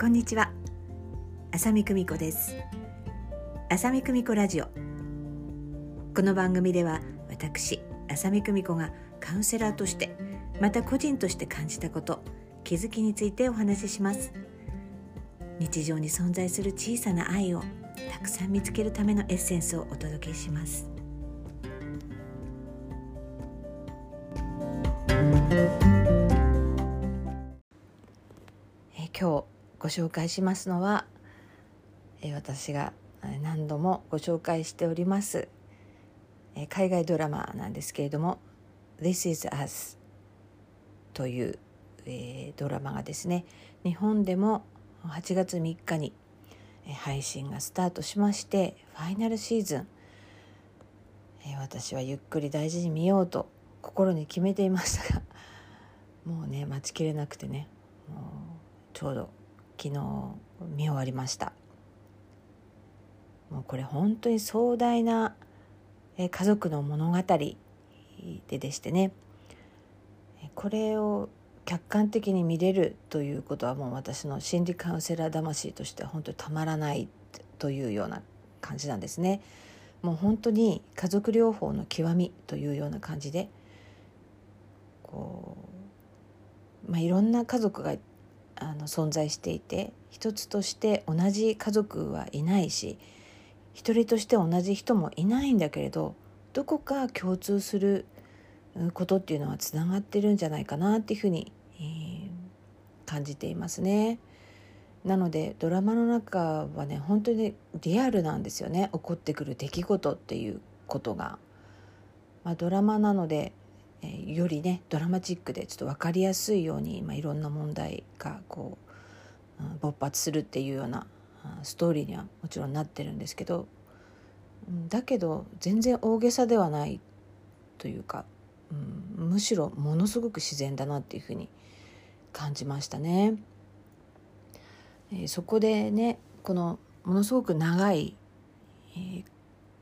こんにちは。浅見久美子です。浅見久美子ラジオ。この番組では私浅見久美子がカウンセラーとしてまた個人として感じたこと気づきについてお話しします。日常に存在する小さな愛をたくさん見つけるためのエッセンスをお届けします。え今日ご紹介しますのは、え私が何度もご紹介しております、え海外ドラマなんですけれども「This is Us」という、えドラマがですね日本でも8月3日に配信がスタートしましてファイナルシーズン、え私はゆっくり大事に見ようと心に決めていましたがもうね待ちきれなくてねちょうど昨日見終わりましたもうこれ本当に壮大な家族の物語ででしてねこれを客観的に見れるということはもう私の心理カウンセラー魂としては本当にたまらないというような感じなんですね。もう本当に家族療法の極みというような感じでこう、まあ、いろんな家族があの存在していて一つとして同じ家族はいないし一人として同じ人もいないんだけれどどこか共通することっていうのはつながってるんじゃないかなっていうふうに、えー、感じていますね。なのでドラマの中はね本当にリアルなんですよね起こってくる出来事っていうことが。まあ、ドラマなのでえー、よりねドラマチックでちょっと分かりやすいように、まあ、いろんな問題がこう、うん、勃発するっていうようなストーリーにはもちろんなってるんですけどだけど全然大げさではないというか、うん、むしろものすごく自然だなっていうふうに感じましたね。えー、そこでねこのものすごく長い、えー、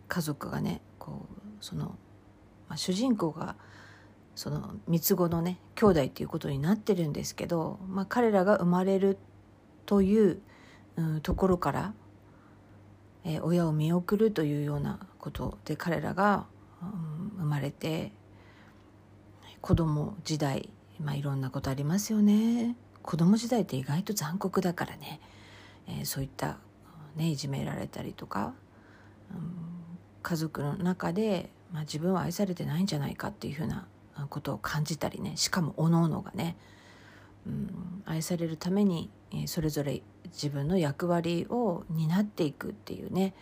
家族がねこうその、まあ、主人公がその三つ子のね兄弟っていうことになってるんですけど、まあ、彼らが生まれるという、うん、ところから、えー、親を見送るというようなことで彼らが、うん、生まれて子供時代、まあ、いろんなことありますよね。子供時代って意外と残酷だからね、えー、そういった、ね、いじめられたりとか、うん、家族の中で、まあ、自分は愛されてないんじゃないかっていうふうなことを感じたりねしかもおのおのがね、うん、愛されるためにそれぞれ自分の役割を担っていくっていうね、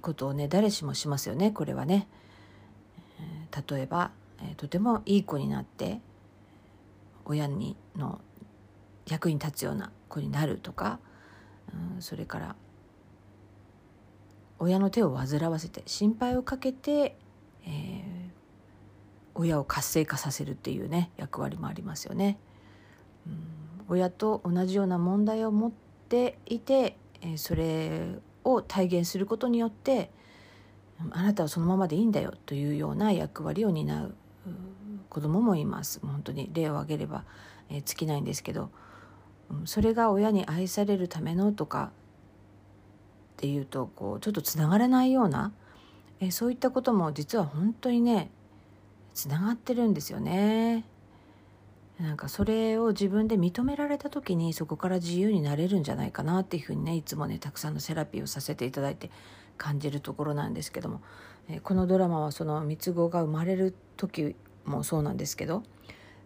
ことをね誰しもしますよねこれはね。例えば、とてもいい子になって親にの役に立つような子になるとか、うん、それから親の手を煩わせて心配をかけて、親を活性化させるっていうね役割もありますよね。うん、親と同じような問題を持っていて、えそれを体現することによってあなたはそのままでいいんだよというような役割を担う子供もいます本当に例を挙げれば、え尽きないんですけどそれが親に愛されるためのとかっていうとこうちょっとつながれないような、えそういったことも実は本当にねつながってるんですよね。なんかそれを自分で認められた時にそこから自由になれるんじゃないかなっていうふうにねいつもねたくさんのセラピーをさせていただいて感じるところなんですけども、え、このドラマはその三つ子が生まれる時もそうなんですけど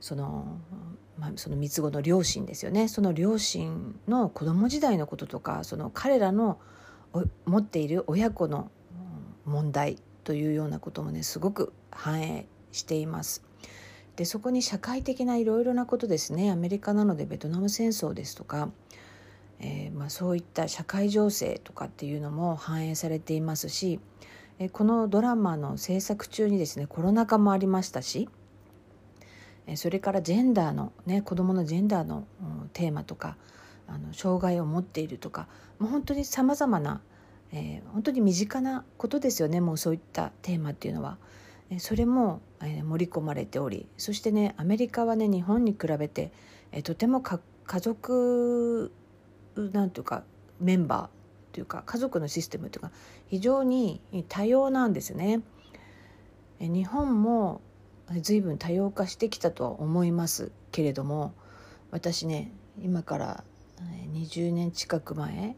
その,、まあ、その三つ子の両親ですよねその両親の子供時代のこととかその彼らの持っている親子の問題というようなこともねすごく反映しています。でそこに社会的ないろいろなことですねアメリカなのでベトナム戦争ですとか、えー、まあ、そういった社会情勢とかっていうのも反映されていますし、えこのドラマの制作中にですねコロナ禍もありましたし、えそれからジェンダーの、ね、子どものジェンダーの、テーマとかあの障害を持っているとかもう本当にさまざまな、えー、本当に身近なことですよねもうそういったテーマっていうのは。それも盛り込まれておりそしてねアメリカはね日本に比べてとても家族なんていうかメンバーというか家族のシステムというか非常に多様なんですね。日本も随分多様化してきたとは思いますけれども私ね今から20年近く前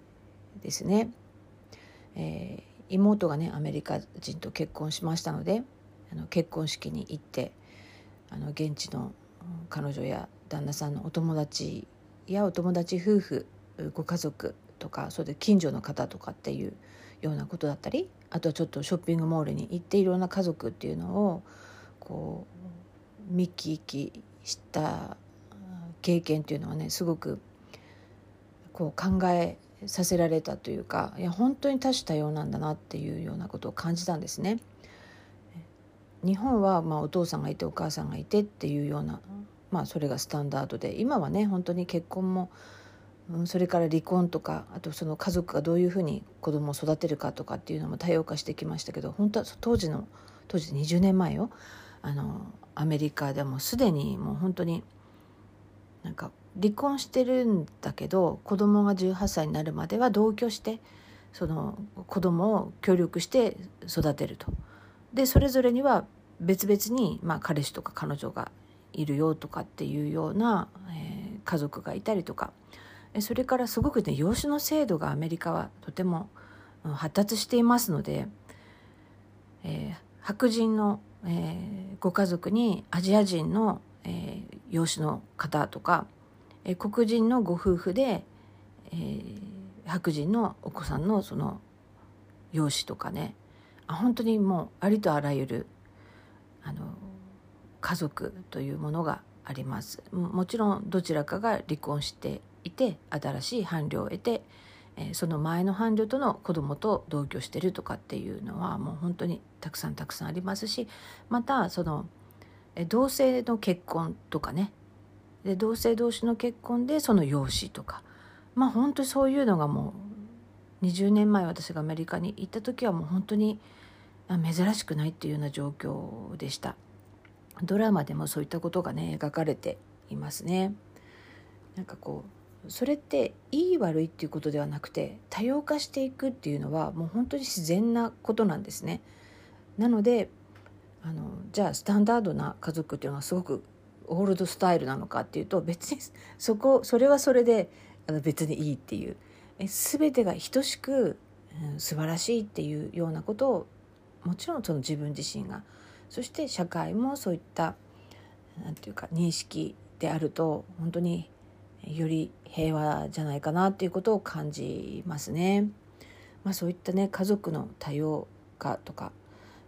ですね、えー、妹がねアメリカ人と結婚しましたのであの結婚式に行ってあの現地の彼女や旦那さんのお友達やお友達夫婦ご家族とかそれで近所の方とかっていうようなことだったりあとはちょっとショッピングモールに行っていろんな家族っていうのをこう見聞きした経験っていうのはねすごくこう考えさせられたというかいや本当に多種多様なんだなっていうようなことを感じたんですね。日本はまあお父さんがいてお母さんがいてっていうような、まあ、それがスタンダードで今はね本当に結婚もうんそれから離婚とかあとその家族がどういうふうに子供を育てるかとかっていうのも多様化してきましたけど本当は当時の当時20年前よあのアメリカでもすでにもう本当になんか離婚してるんだけど子供が18歳になるまでは同居してその子供を協力して育てると。でそれぞれには別々に、まあ、彼氏とか彼女がいるよとかっていうような、えー、家族がいたりとか。それからすごくね養子の制度がアメリカはとても発達していますので、えー、白人の、えー、ご家族にアジア人の、えー、養子の方とか、えー、黒人のご夫婦で、えー、白人のお子さんのその養子とかね本当にもうありとあらゆるあの家族というものがあります。もちろんどちらかが離婚していて新しい伴侶を得て、えその前の伴侶との子供と同居してるとかっていうのはもう本当にたくさんたくさんありますしまたその、え同性の結婚とかね。で同性同士の結婚でその養子とか。まあ本当にそういうのがもう20年前私がアメリカに行った時はもう本当に珍しくないっていうような状況でした。ドラマでもそういったことがね描かれていますね。なんかこうそれっていい悪いっていうことではなくて多様化していくっていうのはもう本当に自然なことなんですね。なのであのじゃあスタンダードな家族っていうのはすごくオールドスタイルなのかっていうと別にそこそれはそれであの別にいいっていう。え全てが等しく、うん、素晴らしいっていうようなことをもちろんその自分自身がそして社会もそういった何て言うか認識であると本当により平和じゃないかなっていうことを感じますね。まあ、そういったね家族の多様化とか、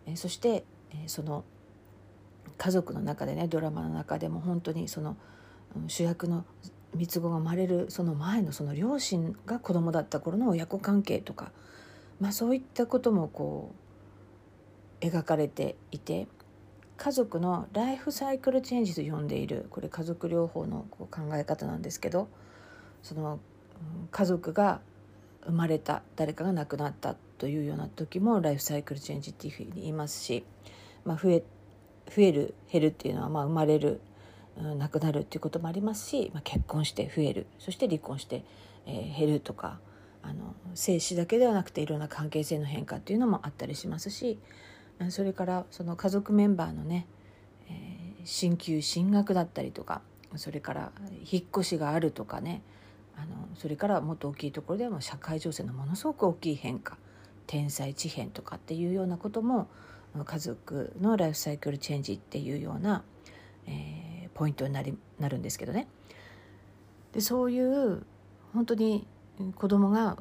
えそして、えその家族の中でねドラマの中でも本当にその主役の三つ子が生まれるその前のその両親が子供だった頃の親子関係とか、まあ、そういったこともこう描かれていて家族のライフサイクルチェンジと呼んでいるこれ家族療法のこう考え方なんですけどその家族が生まれた誰かが亡くなったというような時もライフサイクルチェンジっていうふうに言いますし、まあ、増え増える減るっていうのはまあ生まれるうん亡くなるっていうこともありますし、まあ、結婚して増える。そして離婚して、えー、減るとかあの生死だけではなくていろんな関係性の変化っていうのもあったりしますしそれからその家族メンバーのね、えー、進級進学だったりとかそれから引っ越しがあるとかねあのそれからもっと大きいところでは社会情勢のものすごく大きい変化天災地変とかっていうようなことも家族のライフサイクルチェンジっていうような、えー、ポイントになりなるんですけどね。でそういう本当に子供が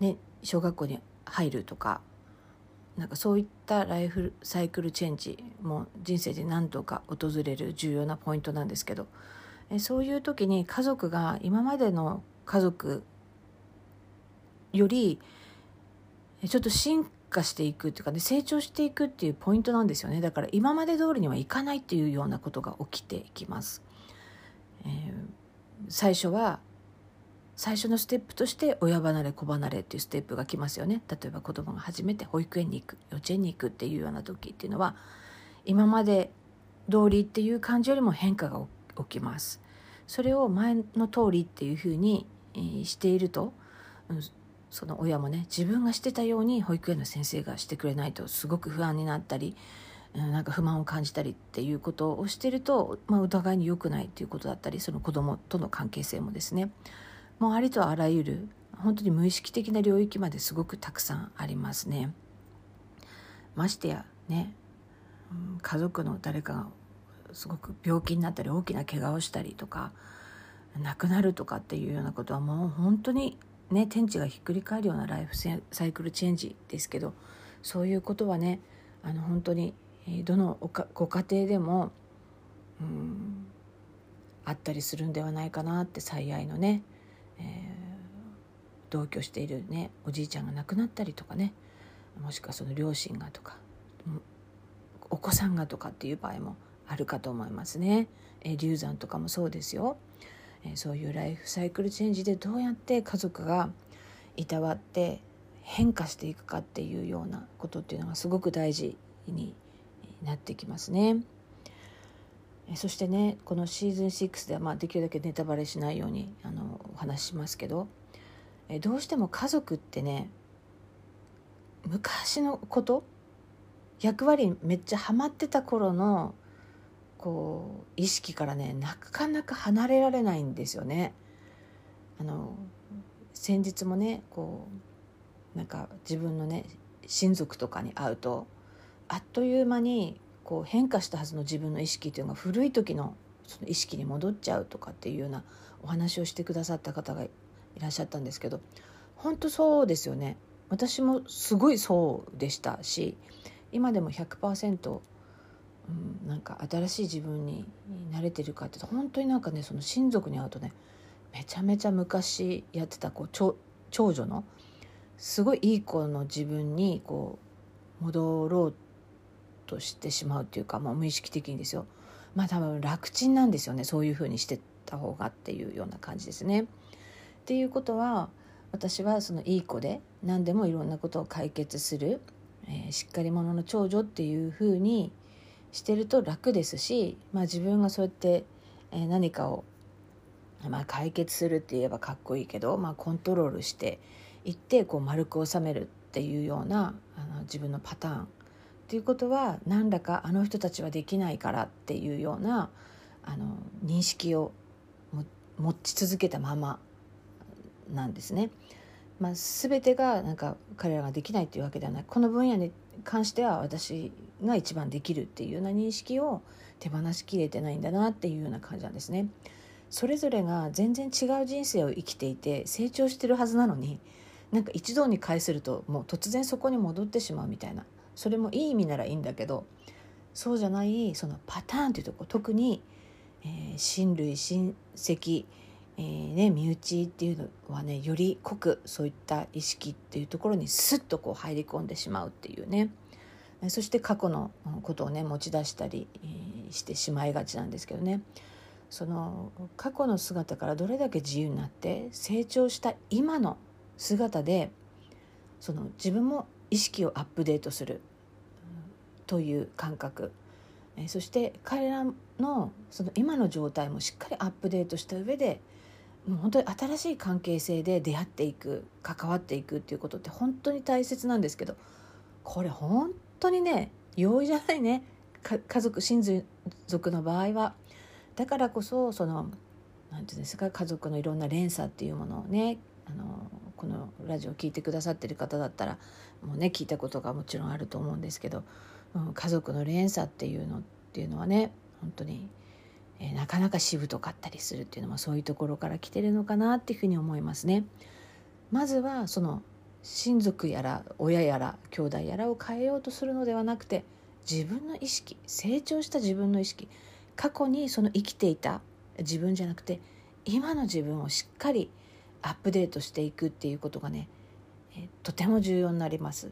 ね小学校に入るとかなんかそういったライフサイクルチェンジも人生で何度か訪れる重要なポイントなんですけどそういう時に家族が今までの家族よりちょっと進化していくっていうかね成長していくっていうポイントなんですよねだから今まで通りにはいかないっていうようなことが起きていきます。えー、最初は最初のステップとして親離れ子離れっていうステップが来ますよね。例えば子供が初めて保育園に行く幼稚園に行くっていうような時っていうのは今まで通りっていう感じよりも変化が起きます。それを前の通りっていうふうにしていると、その親もね自分がしてたように保育園の先生がしてくれないとすごく不安になったり、なんか不満を感じたりっていうことをしていると、まあ、お互いに良くないっていうことだったりその子供との関係性もですね。もうありとあらゆる本当に無意識的な領域まですごくたくさんありますね。ましてやね、家族の誰かがすごく病気になったり大きな怪我をしたりとか亡くなるとかっていうようなことはもう本当にね天地がひっくり返るようなライフサイクルチェンジですけどそういうことはねあの本当にどのご家庭でもうんあったりするんではないかなって最愛のね、えー、同居しているねおじいちゃんが亡くなったりとかねもしくはその両親がとかお子さんがとかっていう場合もあるかと思いますね。えー、流産とかもそうですよ。えそういうライフサイクルチェンジでどうやって家族がいたわって変化していくかっていうようなことっていうのがすごく大事になってきますね。そしてねこのシーズン6では、まあ、できるだけネタバレしないようにあのお話ししますけどどうしても家族ってね昔のこと役割めっちゃハマってた頃のこう意識からねなかなか離れられないんですよね。あの先日もねこうなんか自分のね親族とかに会うとあっという間にこう変化したはずの自分の意識というのが古い時のその意識に戻っちゃうとかっていうようなお話をしてくださった方がいらっしゃったんですけど本当そうですよね。私もすごいそうでしたし今でも100%うん、なんか新しい自分に慣れてるかって本当になんかねその親族に会うとねめちゃめちゃ昔やってたこう長長女のすごいいい子の自分にこう戻ろうとしてしまうっていうか、まあ、無意識的にですよ。まあ多分楽ちんなんですよねそういうふうにしてた方がっていうような感じですね。っていうことは私はそのいい子で何でもいろんなことを解決する、えー、しっかり者の長女っていうふうにしてると楽ですし、まあ、自分がそうやって、え何かを、まあ、解決するって言えばかっこいいけど、まあ、コントロールしていってこう丸く収めるっていうようなあの自分のパターンっていうことは何らかあの人たちはできないからっていうようなあの認識を持ち続けたままなんですね。まあ、全てがなんか彼らができないっていうわけではないこの分野に関しては私が一番できるっていうような認識を手放しきれてないんだなっていうような感じなんですね。それぞれが全然違う人生を生きていて成長してるはずなのになんか一度に返するともう突然そこに戻ってしまうみたいなそれもいい意味ならいいんだけどそうじゃないそのパターンというとこ特に、え、親類親戚、えーね、身内っていうのはねより濃くそういった意識っていうところにスッとこう入り込んでしまうっていうね。そして過去のことをね持ち出したりしてしまいがちなんですけどね。その過去の姿からどれだけ自由になって成長した今の姿でその自分も意識をアップデートするという感覚。そして彼らのその今の状態もしっかりアップデートした上でもう本当に新しい関係性で出会っていく関わっていくっていうことって本当に大切なんですけどこれ本当にね容易じゃないね家族親族の場合は。だからこそその何て言うんですか家族のいろんな連鎖っていうものをねあのこのラジオを聴いてくださってる方だったらもうね聞いたことがもちろんあると思うんですけど、家族の連鎖っていうのっていうのはね本当に、えー、なかなかしぶとかったりするっていうのもそういうところから来てるのかなっていうふうに思いますね。まずはその親族やら親やら兄弟やらを変えようとするのではなくて自分の意識成長した自分の意識過去にその生きていた自分じゃなくて今の自分をしっかりアップデートしていくっていうことがねとても重要になります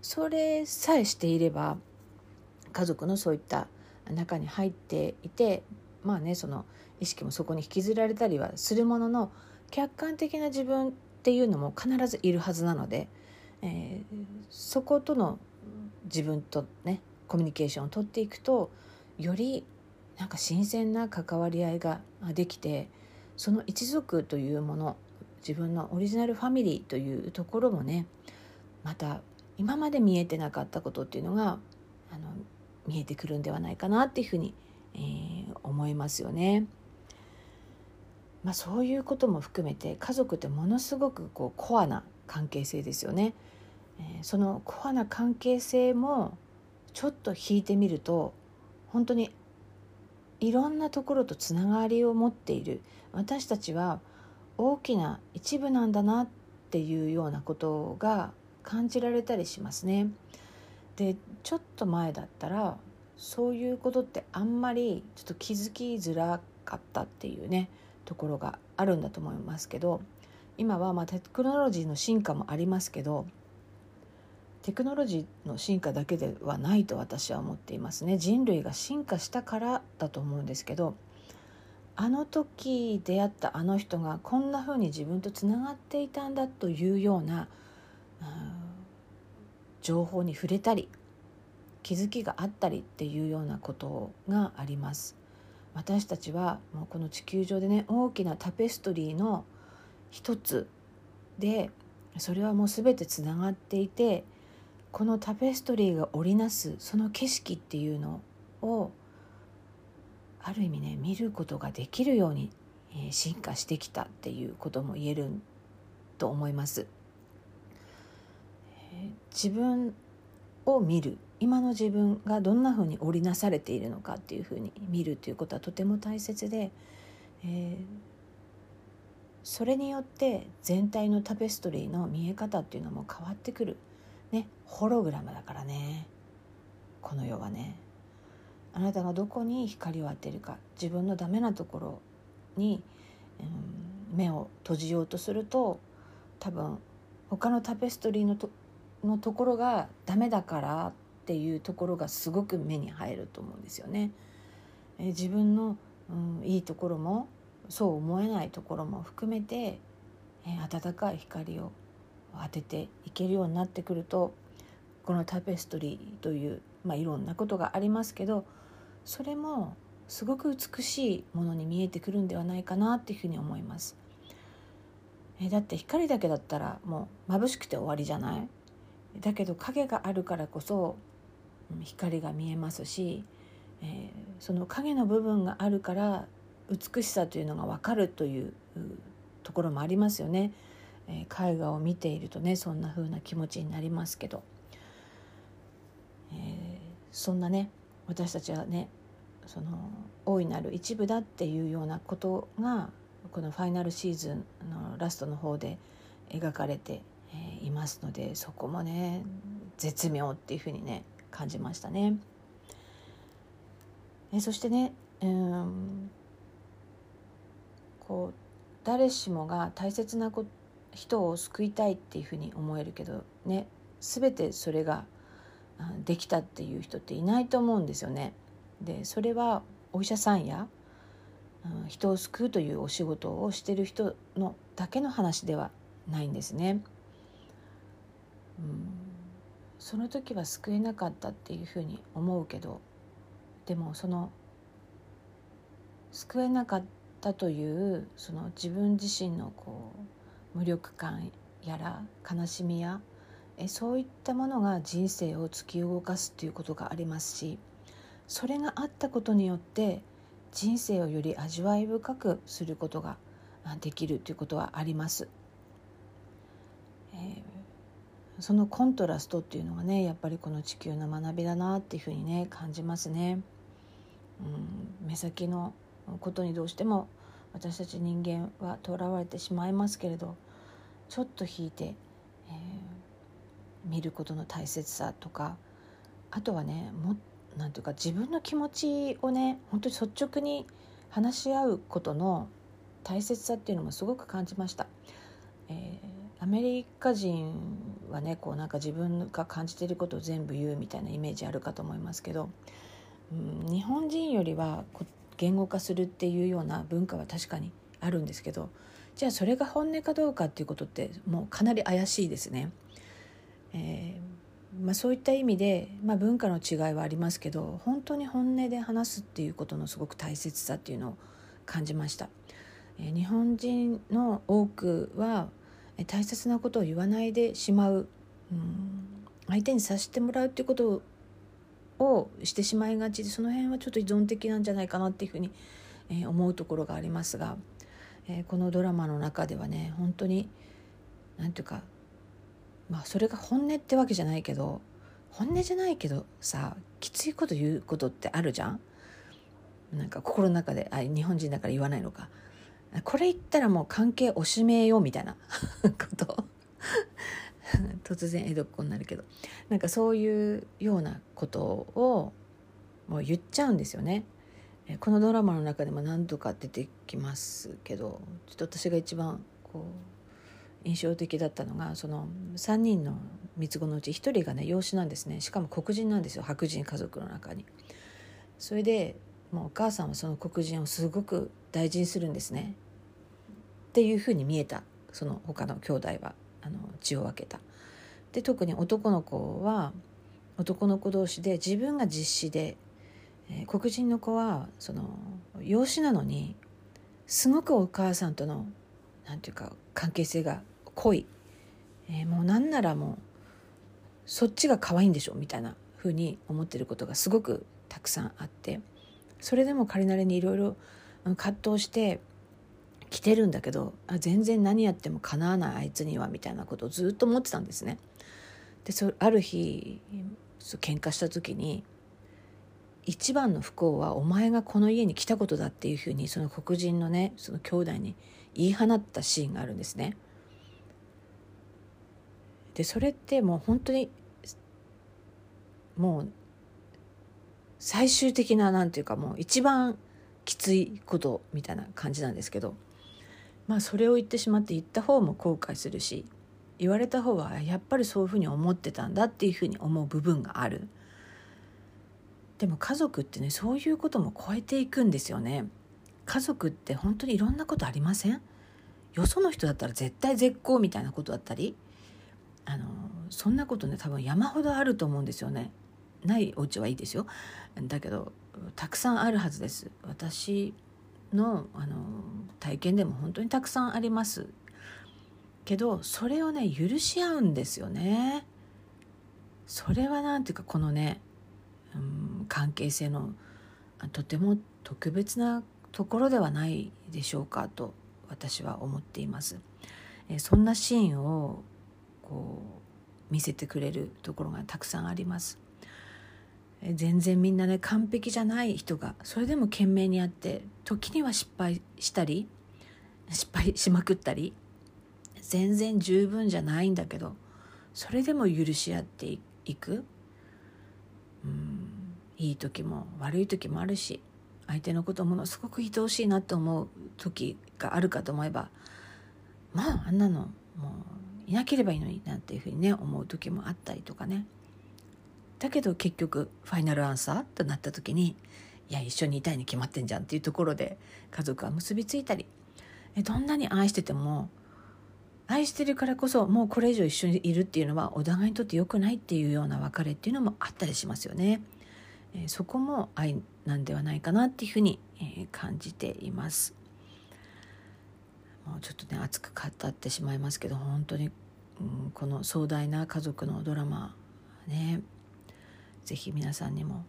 それさえしていれば家族のそういった中に入っていてまあねその意識もそこに引きずられたりはするものの客観的な自分っていうのも必ずいるはずなので、えー、そことの自分とねコミュニケーションを取っていくとよりなんか新鮮な関わり合いができてその一族というもの自分のオリジナルファミリーというところもねまた今まで見えてなかったことっていうのがあの見えてくるんではないかなっていうふうに、えー、思いますよね。まあ、そういうことも含めて家族ってものすごくこうコアな関係性ですよね。えー、そのコアな関係性もちょっと引いてみると本当にいろんなところとつながりを持っている私たちは大きな一部なんだなっていうようなことが感じられたりしますね。でちょっと前だったらそういうことってあんまりちょっと気づきづらかったっていうねところがあるんだと思いますけど今はまあテクノロジーの進化もありますけどテクノロジーの進化だけではないと私は思っていますね。人類が進化したからだと思うんですけどあの時出会ったあの人がこんな風に自分とつながっていたんだというような情報に触れたり気づきがあったりっていうようなことがあります私たちはもうこの地球上でね大きなタペストリーの一つでそれはもう全てつながっていてこのタペストリーが織りなすその景色っていうのをある意味ね見ることができるように、進化してきたっていうことも言えると思います。自分を見る今の自分がどんなふうに織りなされているのかっていうふうに見るということはとても大切で、えー、それによって全体のタペストリーの見え方っていうのも変わってくる、ね、ホログラムだからねこの世はね。あなたがどこに光を当てるか自分のダメなところに、うん、目を閉じようとすると多分他のタペストリーのとのところがダメだからっていうところがすごく目に入ると思うんですよね。え自分の、うん、いいところもそう思えないところも含めて、え温かい光を当てていけるようになってくるとこのタペストリーという、まあ、いろんなことがありますけどそれもすごく美しいものに見えてくるんではないかなっていうふうに思います。えだって光だけだったらもう眩しくて終わりじゃないだけど影があるからこそ光が見えますし、えー、その影の部分があるから美しさというのが分かるというところもありますよね。えー、絵画を見ているとねそんな風な気持ちになりますけど、えー、そんなね私たちはねその大いなる一部だっていうようなことがこのファイナルシーズンのラストの方で描かれていますのでそこもね絶妙っていうふうにね感じましたね。えそしてね、うん、こう誰しもが大切なこ人を救いたいっていうふうに思えるけどね全てそれができたっていう人っていないと思うんですよね。でそれはお医者さんや人を救うというお仕事をしてる人のだけの話ではないんですね。その時は救えなかったっていうふうに思うけどでもその救えなかったというその自分自身のこう無力感やら悲しみやえそういったものが人生を突き動かすということがありますしそれがあったことによって人生をより味わい深くすることができるということはあります。えー、そのコントラストっていうのがねやっぱりこの地球の学びだなっていうふうにね感じますね。うん、目先のことにどうしても私たち人間はとらわれてしまいますけれどちょっと引いて、えー見ることの大切さとかあとはねもなんていうか自分の気持ちをね本当に率直に話し合うことの大切さっていうのもすごく感じました。えー、アメリカ人はねこうなんか自分が感じていることを全部言うみたいなイメージあるかと思いますけど、うん、日本人よりは言語化するっていうような文化は確かにあるんですけどじゃあそれが本音かどうかっていうことってもうかなり怪しいですね。えー、まあ、そういった意味で、まあ、文化の違いはありますけど本当に本音で話すっていうことのすごく大切さっていうのを感じました。日本人の多くは大切なことを言わないでしまう、うん、相手にさせてもらうっていうことをしてしまいがちでその辺はちょっと依存的なんじゃないかなっていうふうに、え思うところがありますが、えこのドラマの中ではね本当に何て言うかまあそれが本音ってわけじゃないけど本音じゃないけどさきついこと言うことってあるじゃん？なんか心の中であ日本人だから言わないのか。これ言ったらもう関係おしめよみたいな こと突然江戸っ子になるけどなんかそういうようなことをもう言っちゃうんですよね。このドラマの中でも何度か出てきますけどちょっと私が一番こう印象的だったのがその3人の三つ子のうち1人がね養子なんですねしかも黒人なんですよ白人家族の中に。それでもうお母さんはその黒人をすごく大事にするんですね。っていうふうに見えた。その他の兄弟はあの血を分けた。で特に男の子は男の子同士で自分が実子で、えー、黒人の子はその養子なのにすごくお母さんとのなんていうか関係性が濃い、えー、もうなんならもうそっちが可愛いんでしょみたいなふうに思ってることがすごくたくさんあって。それでも彼なりにいろいろ葛藤して来てるんだけどあ全然何やってもかなわないあいつにはみたいなことをずっと思ってたんですね。でそある日そ喧嘩した時に一番の不幸はお前がこの家に来たことだっていうふうにその黒人のねその兄弟に言い放ったシーンがあるんですね。でそれってもう本当にもう最終的ななんていうかもう一番きついことみたいな感じなんですけどまあそれを言ってしまって言った方も後悔するし言われた方はやっぱりそういうふうに思ってたんだっていうふうに思う部分がある。でも家族ってねそういうことも超えていくんですよね。家族って本当にいろんなことありません？よその人だったら絶対絶好みたいなことだったりあのそんなことね多分山ほどあると思うんですよね。ないお家はいいですよ。だけどたくさんあるはずです。私のあの体験でも本当にたくさんありますけどそれをね許し合うんですよねそれは何ていうかこのね、うん、関係性のとても特別なところではないでしょうかと私は思っています。えそんなシーンをこう見せてくれるところがたくさんあります。全然みんなね完璧じゃない人がそれでも懸命にやって時には失敗したり失敗しまくったり全然十分じゃないんだけどそれでも許し合っていく。うんいい時も悪い時もあるし相手のことものすごく愛おしいなと思う時があるかと思えばまああんなのもういなければいいのになんていうふうにね思う時もあったりとかね。だけど結局ファイナルアンサーとなった時にいや一緒にいたいに決まってんじゃんっていうところで家族は結びついたりどんなに愛してても愛してるからこそもうこれ以上一緒にいるっていうのはお互いにとって良くないっていうような別れっていうのもあったりしますよね。えそこも愛なんではないかなっていうふうに、え感じています。もうちょっとね熱く語ってしまいますけど本当に、うん、この壮大な家族のドラマね是非皆さんにも、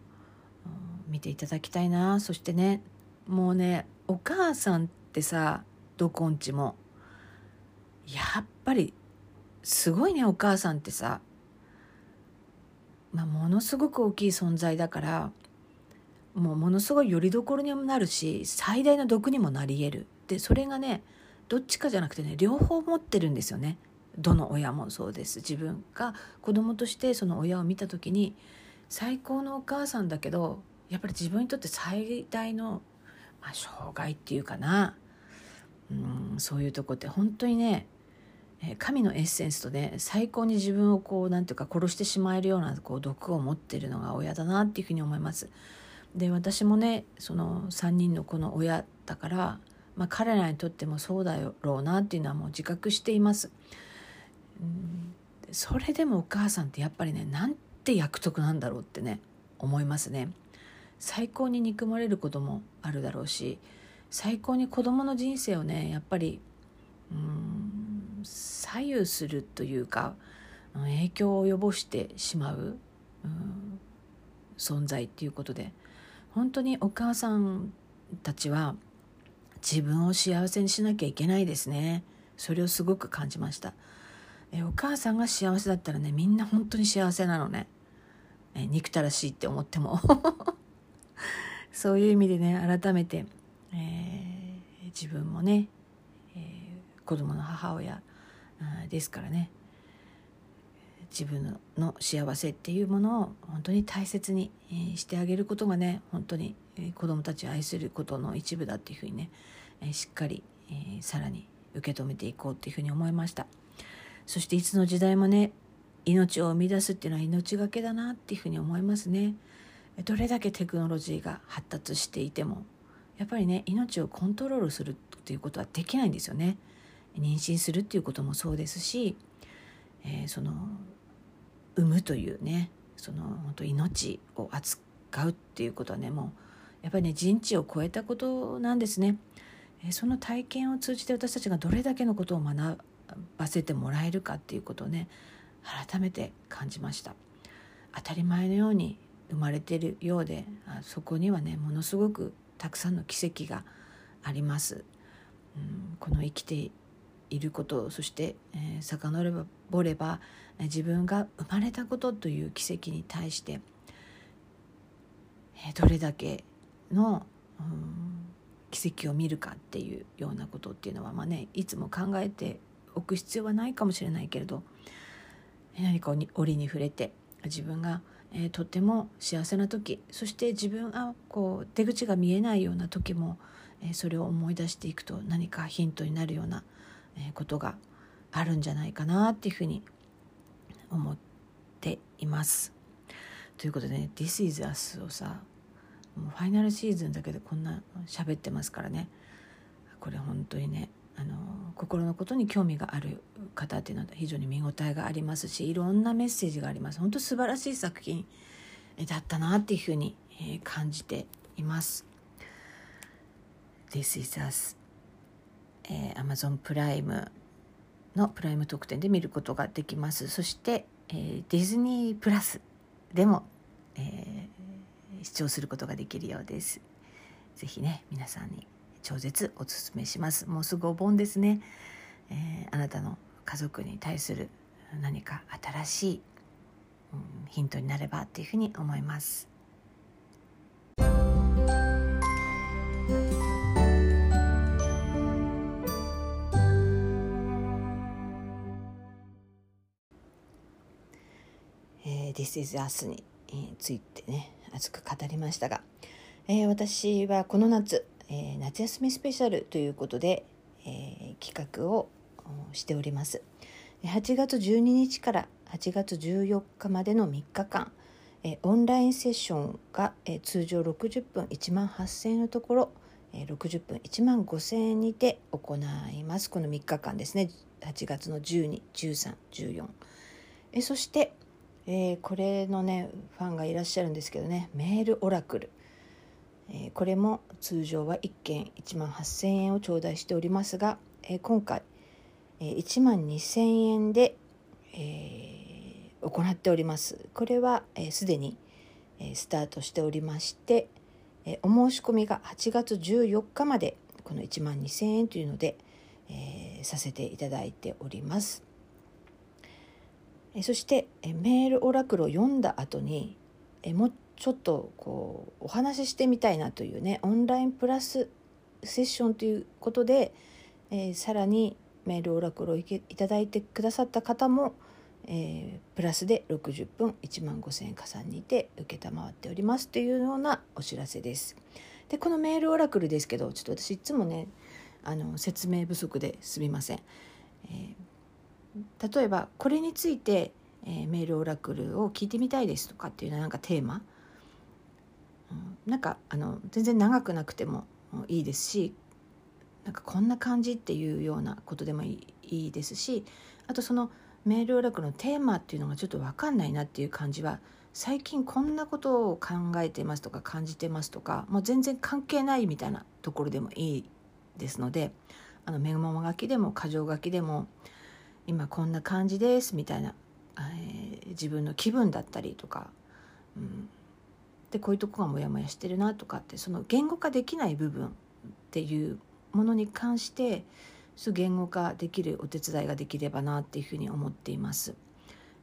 うん、見ていただきたいな。そしてねもうねお母さんってさどこんちもやっぱりすごいねお母さんってさ、まあ、ものすごく大きい存在だからもうものすごいよりどころにもなるし最大の毒にもなり得る。でそれがねどっちかじゃなくてね両方持ってるんですよね。どの親もそうです。自分が子供としてその親を見た時に最高のお母さんだけどやっぱり自分にとって最大の、まあ、障害っていうかなうんそういうとこって本当にね神のエッセンスとね最高に自分をこうなんていうか殺してしまえるようなこう毒を持ってるのが親だなっていうふうに思います。で私もねその3人の子の親だから、まあ、彼らにとってもそうだろうなっていうのはもう自覚しています。うんそれでもお母さんってやっぱりねなんて役得なんだろうってね思いますね。最高に憎まれることもあるだろうし最高に子どもの人生をねやっぱりうん左右するというか影響を及ぼしてしまう、うん、存在っていうことで本当にお母さんたちは自分を幸せにしなきゃいけないですね。それをすごく感じました。えお母さんが幸せだったらねみんな本当に幸せなのね。え憎たらしいって思っても。そういう意味でね改めて、えー、自分もね、えー、子供の母親ですからね。自分の幸せっていうものを本当に大切にしてあげることがね本当に子どもたちを愛することの一部だっていうふうにねしっかりさらに受け止めていこうっていうふうに思いました。そしていつの時代もね命を生み出すっていうのは命がけだなっていうふうに思いますねどれだけテクノロジーが発達していてもやっぱりね命をコントロールするっていうことはできないんですよね妊娠するっていうこともそうですし、えー、その産むというねその本当命を扱うっていうことはねもうやっぱりね人知を超えたことなんですね。その体験を通じて私たちがどれだけのことを学ばせてもらえるかっていうことをね改めて感じました。当たり前のように生まれているようでそこにはねものすごくたくさんの奇跡があります、うん、この生きていることそして、えー、遡れば自分が生まれたことという奇跡に対して、えー、どれだけの、うん、奇跡を見るかっていうようなことっていうのはまあねいつも考えておく必要はないかもしれないけれど何か折に触れて自分が、えー、とっても幸せな時そして自分がこう出口が見えないような時も、えー、それを思い出していくと何かヒントになるような、えー、ことがあるんじゃないかなっていうふうに思っています。ということでね「This is Us」をさもうファイナルシーズンだけでこんな喋ってますからねこれ本当にねあの心のことに興味がある方っていうのは非常に見応えがありますしいろんなメッセージがあります本当素晴らしい作品だったなっていうふうに感じています。This is Us、えー、Amazon プライムのプライム特典で見ることができますそして、えー、ディズニープラスでも、えー、視聴することができるようです。ぜひね皆さんに超絶おすすめします。もうすぐお盆ですね、えー、あなたの家族に対する何か新しい、うん、ヒントになればっていうふうに思います。えー、This is Us についてね熱く語りましたが、えー、私はこの夏えー、夏休みスペシャルということで、えー、企画をしております。8月12日から8月14日までの3日間、えー、オンラインセッションが、えー、通常60分1万8000円のところ、えー、60分1万5000円にて行います。この3日間ですね。8月の121314えそして、えー、これのねファンがいらっしゃるんですけどね。メールオラクル。これも通常は1件1万8,000円を頂戴しておりますが、今回、え1万2,000円で、行っておりますこれはすで、に、スタートしておりまして、お申し込みが8月14日までこの1万2,000円というので、させていただいております。そして、メールオラクルを読んだ後にえもちょっとこうお話ししてみたいなというねオンラインプラスセッションということで、えー、さらにメールオラクルをいただいてくださった方も、えー、プラスで60分1万5,000円加算にて承っておりますというようなお知らせです。でこのメールオラクルですけどちょっと私いつもねあの説明不足ですみません。えー、例えばこれについて、えー、メールオラクルを聞いてみたいですとかっていうのはなんかテーマなんかあの全然長くなくてもいいですしなんかこんな感じっていうようなことでもいいですしあとそのメールオラクルのテーマっていうのがちょっと分かんないなっていう感じは最近こんなことを考えてますとか感じてますとかもう全然関係ないみたいなところでもいいですのであのメモ書きでも箇条書きでも今こんな感じですみたいな、えー、自分の気分だったりとか、うん、でこういうとこがモヤモヤしてるなとかってその言語化できない部分っていうものに関して言語化できるお手伝いができればなっていうふうに思っています。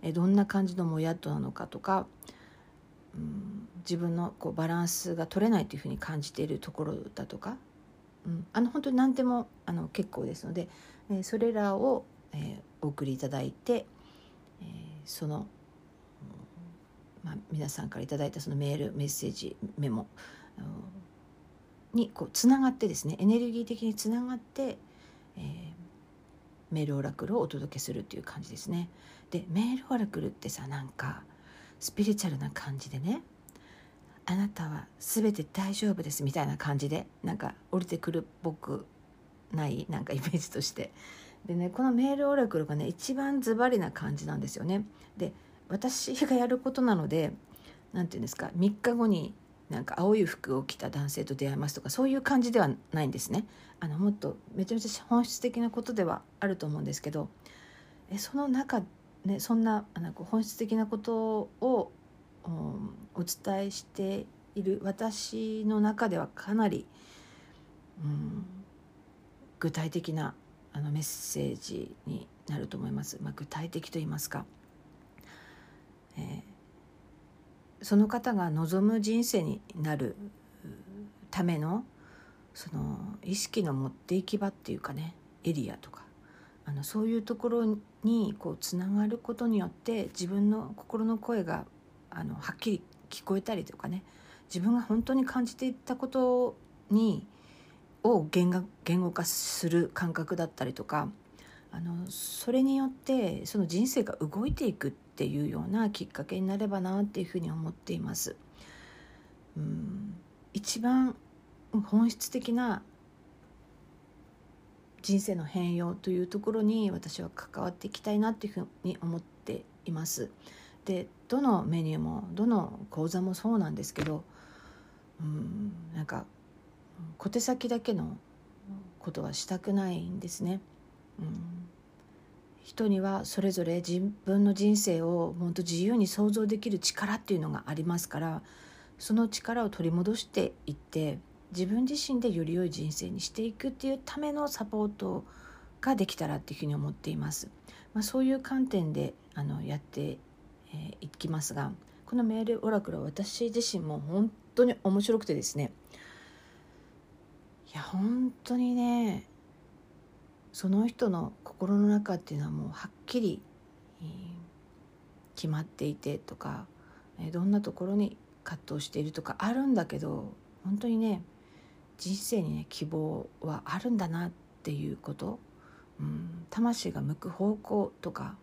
えどんな感じのもやっとなのかとか、うん、自分のこうバランスが取れないというふうに感じているところだとか、うん、あの本当に何でもあの結構ですので、えそれらを、えお送りいただいて、えその、まあ、皆さんから頂いたそのメールメッセージメモにこうつながってですねエネルギー的につながって、えー、メールオラクルをお届けするっていう感じですね。でメールオラクルってさなんかスピリチュアルな感じでねあなたは全て大丈夫ですみたいな感じでなんか降りてくるっぽくないなんかイメージとしてでねこのメールオラクルがね一番ズバリな感じなんですよねで私がやることなので何て言うんですか3日後になんか青い服を着た男性と出会いますとかそういう感じではないんですねあのもっとめちゃめちゃ本質的なことではあると思うんですけどえその中ねそんななんか本質的なことを、お伝えしている私の中ではかなり、うん、具体的なあのメッセージになると思います。まあ、具体的と言いますか、えー、その方が望む人生になるためのその意識の持っていき場っていうかねエリアとかあのそういうところにこうつながることによって自分の心の声があのはっきり聞こえたりとかね自分が本当に感じていったことにを言語言語化する感覚だったりとかあのそれによってその人生が動いていくっていうようなきっかけになればなっていうふうに思っています。うん一番本質的な人生の変容というところに私は関わっていきたいなっていうふうに思っています。でどのメニューもどの講座もそうなんですけどうんなんか小手先だけのことはしたくないんですね。うん人にはそれぞれ自分の人生を本当自由に想像できる力っていうのがありますからその力を取り戻していって自分自身でより良い人生にしていくっていうためのサポートができたらっていうふうに思っています。まあ、そういう観点であのやってえー、いきますがこのメールオラクルは私自身も本当に面白くてですねいや本当にねその人の心の中っていうのはもうはっきり、決まっていてとか、え、どんなところに葛藤しているとかあるんだけど本当にね人生にね希望はあるんだなっていうこと、うん、魂が向く方向とか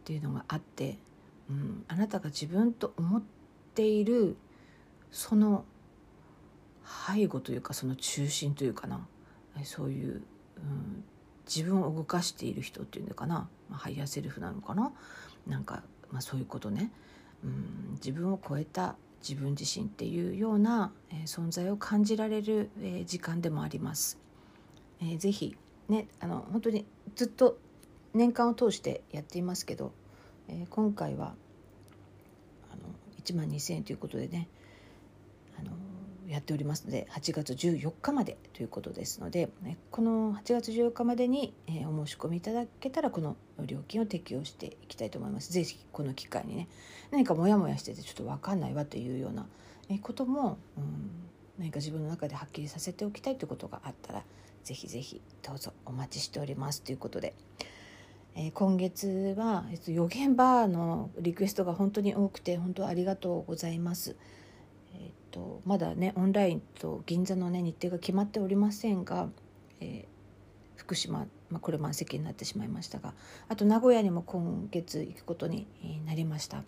っていうのがあってうん、あなたが自分と思っているその背後というかその中心というかなそういう、うん、自分を動かしている人っていうのかな、まあ、ハイヤーセルフなのかな。なんか、まあ、そういうことね、うん、自分を超えた自分自身っていうような、えー、存在を感じられる、えー、時間でもあります。えー、ぜひねあの本当にずっと年間を通してやっていますけどえー、今回はあの1万2,000円ということでねやっておりますので8月14日までということですので、ね、この8月14日までに、えー、お申し込みいただけたらこの料金を適用していきたいと思います。ぜひこの機会にね何かモヤモヤしててちょっと分かんないわというようなことも、うん、何か自分の中ではっきりさせておきたいということがあったらぜひぜひどうぞお待ちしておりますということで。えー、今月は、えっと、予言バーのリクエストが本当に多くて本当ありがとうございます。と、まだねオンラインと銀座のね日程が決まっておりませんが、えー、福島、まあ、これ満席になってしまいましたがあと名古屋にも今月行くことになりました。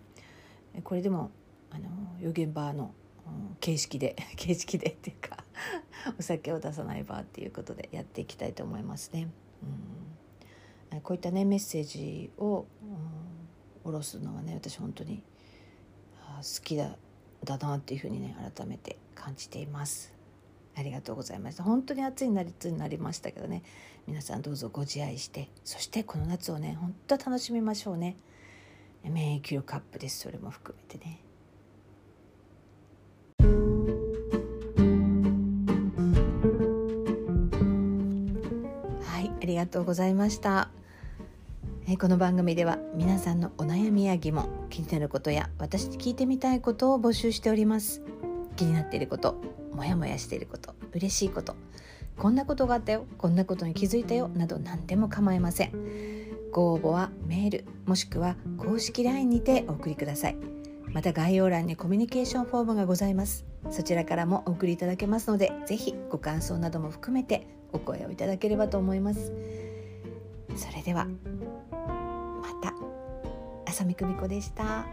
これでもあの予言バーの形式で 形式でっていうか お酒を出さないバーっていうことでやっていきたいと思いますね。うんこういったねメッセージを、うん、下ろすのはね私本当に好きだだなっていうふうにね改めて感じています。ありがとうございました。本当に暑い夏になりましたけどね。皆さんどうぞご自愛してそしてこの夏をね本当楽しみましょうね。免疫力アップです。それも含めてね。はいありがとうございました。えこの番組では皆さんのお悩みや疑問気になることや私に聞いてみたいことを募集しております。気になっていることモヤモヤしていること嬉しいことこんなことがあったよこんなことに気づいたよなど何でも構いません。ご応募はメールもしくは公式 LINE にてお送りください。また概要欄にコミュニケーションフォームがございます。そちらからもお送りいただけますのでぜひご感想なども含めてお声をいただければと思います。それではまた浅見久美子でした。